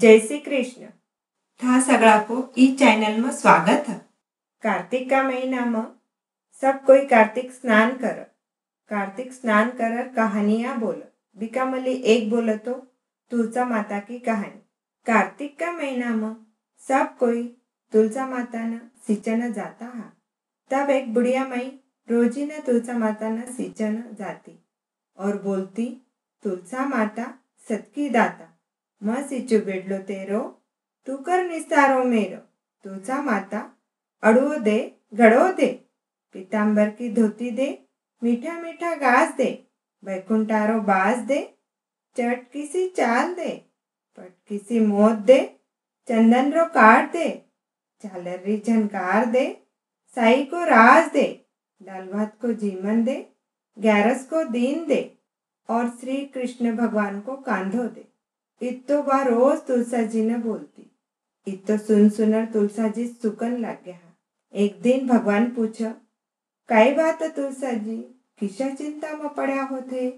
जय श्री कृष्ण। को ई चैनल में स्वागत है। कार्तिक का महीना में सब कोई कार्तिक स्नान कर। कार्तिक स्नान कर कहानियाँ बोल। बिकामली एक बोलो तो तुलसा माता की कहानी। कार्तिक का महीना में सब कोई तुलसा माता न सिंचन जाता है। तब एक बुढ़िया मई रोजी न तुलसा माता न सिंचन जाती और बोलती, तुलसा माता सतकी दाता। म सिचु बिडलो तेरो, तू कर निस्तारो मेरो तुलसा माता अड़ो दे घड़ो दे पीताम्बर की धोती दे, मीठा मीठा घास दे, बैकुंठारो बास दे, चट किसी चाल दे, पट किसी मोत दे, चंदन रो काट दे, झालर री झनकार दे, साई को राज दे, दाल भात को जीवन दे ग्यारस को दीन दे और श्री कृष्ण भगवान को कांधो दे। इतो बा रोज तुलसा जी ने बोलती इतो सुन सुनर तुलसा जी सुकन लग गया एक दिन भगवान पूछो, कई बात है तुलसा जी किसा चिंता में पड़ा होते?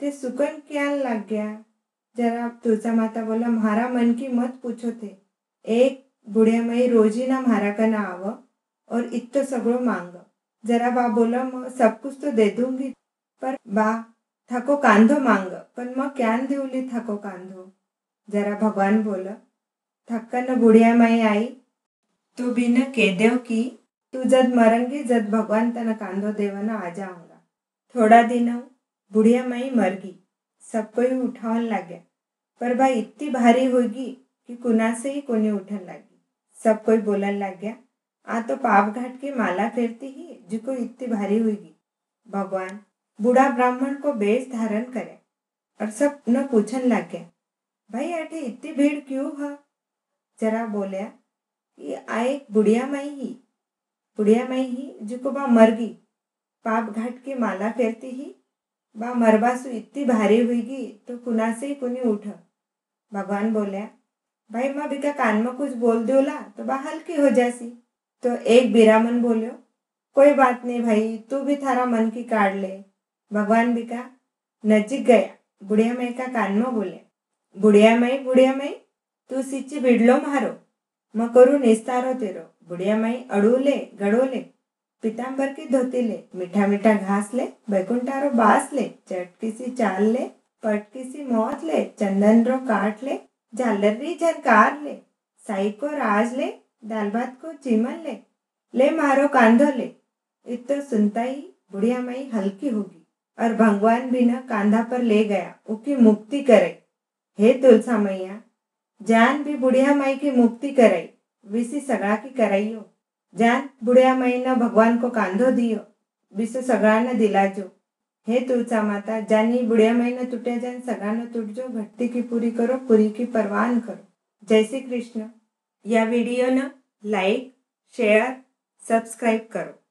ते सुकन क्या लग गया जरा तुलसा माता बोला, मारा मन की मत पूछो थे एक बुढ़िया मई रोजी ना मारा का ना आव और इतो सगड़ो मांग। जरा बा बोला सब कुछ तो दे दूँगी, पर बा थाको कांधो मांग, पण मग क्यान देवली थाको कांधो? जरा भगवान बोल, थक्कन बुढ़िया माई आई, तू बिन कह देव की, तू जद मरंगी, जद भगवान तना कांधो देवना आ जाऊँगा थोड़ा दिन बुढ़िया माई मर गई सब कोई उठावन लग. गया पर भाई इतनी भारी होगी कि कुना से ही कोने उठन लगी. सब कोई बोलन लग गया आ तो पाप घाट की माला फेरती ही, जिको इतनी भारी होगी. भगवान बूढ़ा ब्राह्मण को बेश धारण करे और सब न पूछन लग, भाई अठे इतनी भीड़ क्यों है? जरा बोलिया कि आए बुढ़िया माई ही, बुढ़िया माई ही जिको बा मर गई पाप घाट की माला फेरती ही, बा मरबासु इतनी भारी हुईगी तो कुना से ही कुनी उठ? भगवान बोलिया, भाई, माँ बिका कान में कुछ बोल दोला तो बा हल्की हो जासी। तो एक बिरामन बोलियो, कोई बात नहीं भाई, तू भी थारा मन की काट ले। भगवान बिका नजीक गया। बुढ़िया मई का कान में बोले बुढ़िया मई बुढ़िया मई तू सिच्ची बिडलो मारो म करू निस्तारो तेरो। बुढ़िया माई अड़ू ले, गड़ो ले पीताम्बर की धोती ले, मीठा मीठा घास ले, बैकुंठारो बास ले चटकी सी चाल ले पटकी सी मौत ले, चंदन रो काट ले, झालर री झनकार ले, साई को राज ले, दाल भात को चिमन ले ले मारो कांधो ले। इतो सुनता ही बुढ़िया माई हल्की होगी। और भगवान भी न कांधा पर ले गया उसकी मुक्ति करे। हे तुलसा मैया, जान भी बुढ़िया माई की मुक्ति कराई विसी सगड़ा की कराइयो जान बुढ़िया माई न भगवान को कांधो दियो विसो सगड़ा न दिलाजो। हे तुलसा माता, जानी बुढ़िया माई न टूटे जान सगड़ा न टूट जो भक्ति की पूरी करो, पूरी की परवान करो। जय श्री कृष्ण। या वीडियो न लाइक, शेयर, सब्सक्राइब करो।